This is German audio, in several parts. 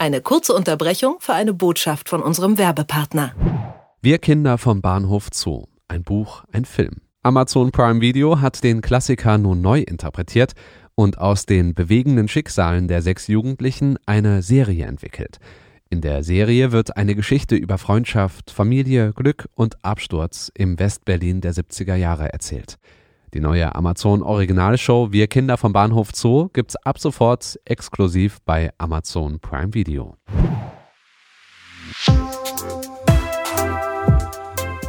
Eine kurze Unterbrechung für eine Botschaft von unserem Werbepartner. Wir Kinder vom Bahnhof Zoo. Ein Buch, ein Film. Amazon Prime Video hat den Klassiker nun neu interpretiert und aus den bewegenden Schicksalen der sechs Jugendlichen eine Serie entwickelt. In der Serie wird eine Geschichte über Freundschaft, Familie, Glück und Absturz im Westberlin der 70er Jahre erzählt. Die neue Amazon Originalshow Wir Kinder vom Bahnhof Zoo gibt's ab sofort exklusiv bei Amazon Prime Video.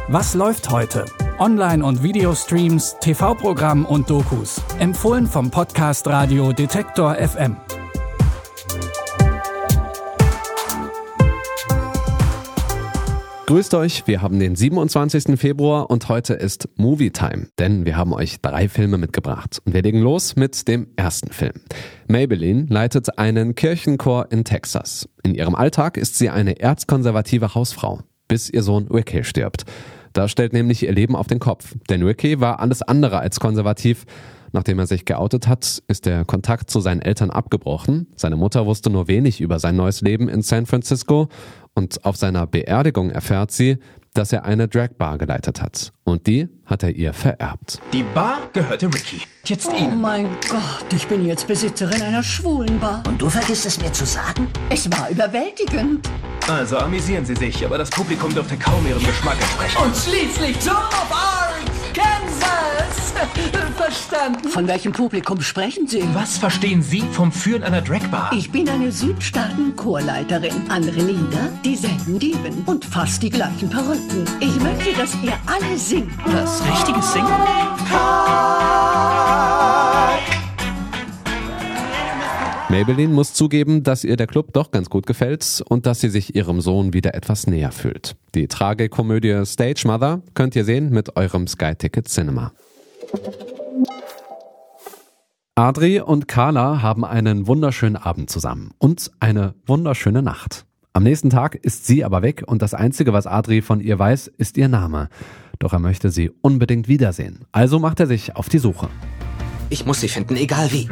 Was läuft heute? Online- und Videostreams, TV-Programm und Dokus. Empfohlen vom Podcast Radio Detektor FM. Grüßt euch, wir haben den 27. Februar und heute ist Movie Time, denn wir haben euch drei Filme mitgebracht. Und wir legen los mit dem ersten Film. Maybelline leitet einen Kirchenchor in Texas. In ihrem Alltag ist sie eine erzkonservative Hausfrau, bis ihr Sohn Ricky stirbt. Das stellt nämlich ihr Leben auf den Kopf, denn Ricky war alles andere als konservativ. Nachdem er sich geoutet hat, ist der Kontakt zu seinen Eltern abgebrochen. Seine Mutter wusste nur wenig über sein neues Leben in San Francisco und auf seiner Beerdigung erfährt sie, dass er eine Dragbar geleitet hat. Und die hat er ihr vererbt. Die Bar gehörte Ricky. Jetzt Oh Ihnen. mein Gott, ich bin jetzt Besitzerin einer schwulen Bar. Und du vergisst es mir zu sagen? Es war überwältigend. Also amüsieren Sie sich, aber das Publikum dürfte kaum Ihrem Geschmack entsprechen. Und schließlich Joan of Arc, Kansas. Verstanden? Von welchem Publikum sprechen Sie? Was verstehen Sie vom Führen einer Dragbar? Ich bin eine Südstaaten-Chorleiterin. Andere Lieder, dieselben Dieben und fast die gleichen Perücken. Ich möchte, dass ihr alle singt. Das richtige Singen? Maybelline muss zugeben, dass ihr der Club doch ganz gut gefällt und dass sie sich ihrem Sohn wieder etwas näher fühlt. Die Tragikomödie Stage Mother könnt ihr sehen mit eurem Sky Ticket Cinema. Adri und Carla haben einen wunderschönen Abend zusammen und eine wunderschöne Nacht. Am nächsten Tag ist sie aber weg und das Einzige, was Adri von ihr weiß, ist ihr Name. Doch er möchte sie unbedingt wiedersehen. Also macht er sich auf die Suche. Ich muss sie finden, egal wie.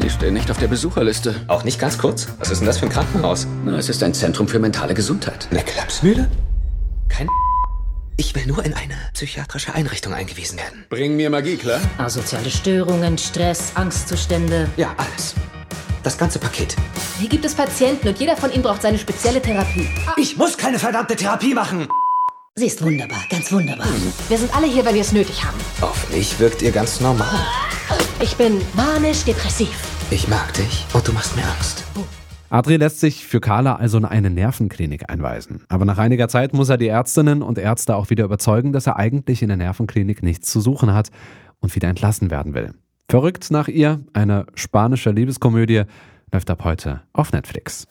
Sie stehen nicht auf der Besucherliste. Auch nicht ganz kurz. Was ist denn das für ein Krankenhaus? Na, es ist ein Zentrum für mentale Gesundheit. Eine Klapsmühle? Kein. Ich will nur in eine psychiatrische Einrichtung eingewiesen werden. Bring mir Magie, klar? Asoziale Störungen, Stress, Angstzustände. Ja, alles. Das ganze Paket. Hier gibt es Patienten und jeder von ihnen braucht seine spezielle Therapie. Ich muss keine verdammte Therapie machen. Sie ist wunderbar, ganz wunderbar. Wir sind alle hier, weil wir es nötig haben. Auf mich wirkt ihr ganz normal. Ich bin manisch-depressiv. Ich mag dich und du machst mir Angst. Adri lässt sich für Carla also in eine Nervenklinik einweisen. Aber nach einiger Zeit muss er die Ärztinnen und Ärzte auch wieder überzeugen, dass er eigentlich in der Nervenklinik nichts zu suchen hat und wieder entlassen werden will. Verrückt nach ihr, eine spanische Liebeskomödie, läuft ab heute auf Netflix.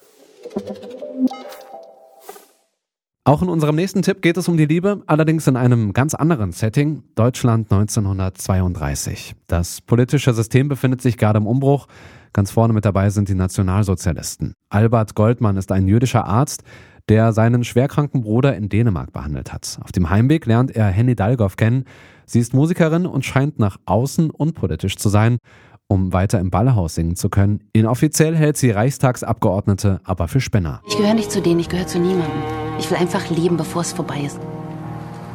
Auch in unserem nächsten Tipp geht es um die Liebe, allerdings in einem ganz anderen Setting, Deutschland 1932. Das politische System befindet sich gerade im Umbruch. Ganz vorne mit dabei sind die Nationalsozialisten. Albert Goldmann ist ein jüdischer Arzt, der seinen schwerkranken Bruder in Dänemark behandelt hat. Auf dem Heimweg lernt er Henny Dalgoff kennen. Sie ist Musikerin und scheint nach außen unpolitisch zu sein, um weiter im Ballhaus singen zu können. Inoffiziell hält sie Reichstagsabgeordnete aber für Spinner. Ich gehöre nicht zu denen, ich gehöre zu niemandem. Ich will einfach leben, bevor es vorbei ist.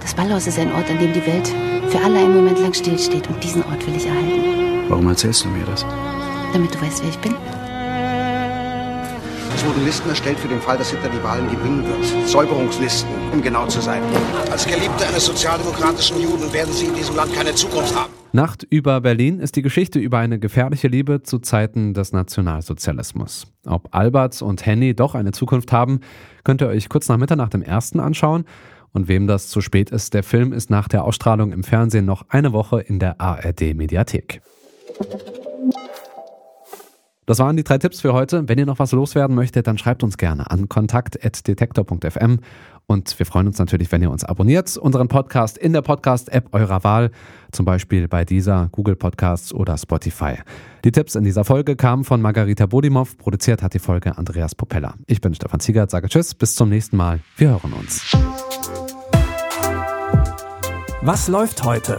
Das Ballhaus ist ein Ort, an dem die Welt für alle einen Moment lang stillsteht und diesen Ort will ich erhalten. Warum erzählst du mir das? Damit du weißt, wer ich bin. Es wurden Listen erstellt für den Fall, dass Hitler die Wahlen gewinnen wird. Säuberungslisten, um genau zu sein. Als Geliebte eines sozialdemokratischen Juden werden Sie in diesem Land keine Zukunft haben. Nacht über Berlin ist die Geschichte über eine gefährliche Liebe zu Zeiten des Nationalsozialismus. Ob Albert und Henny doch eine Zukunft haben, könnt ihr euch kurz nach Mitternacht im ersten anschauen. Und wem das zu spät ist, der Film ist nach der Ausstrahlung im Fernsehen noch eine Woche in der ARD Mediathek. Das waren die drei Tipps für heute. Wenn ihr noch was loswerden möchtet, dann schreibt uns gerne an kontakt.detektor.fm und wir freuen uns natürlich, wenn ihr uns abonniert, unseren Podcast in der Podcast-App eurer Wahl, zum Beispiel bei dieser, Google Podcasts oder Spotify. Die Tipps in dieser Folge kamen von Margarita Bodimov, produziert hat die Folge Andreas Popella. Ich bin Stefan Ziegert, sage Tschüss, bis zum nächsten Mal. Wir hören uns. Was läuft heute?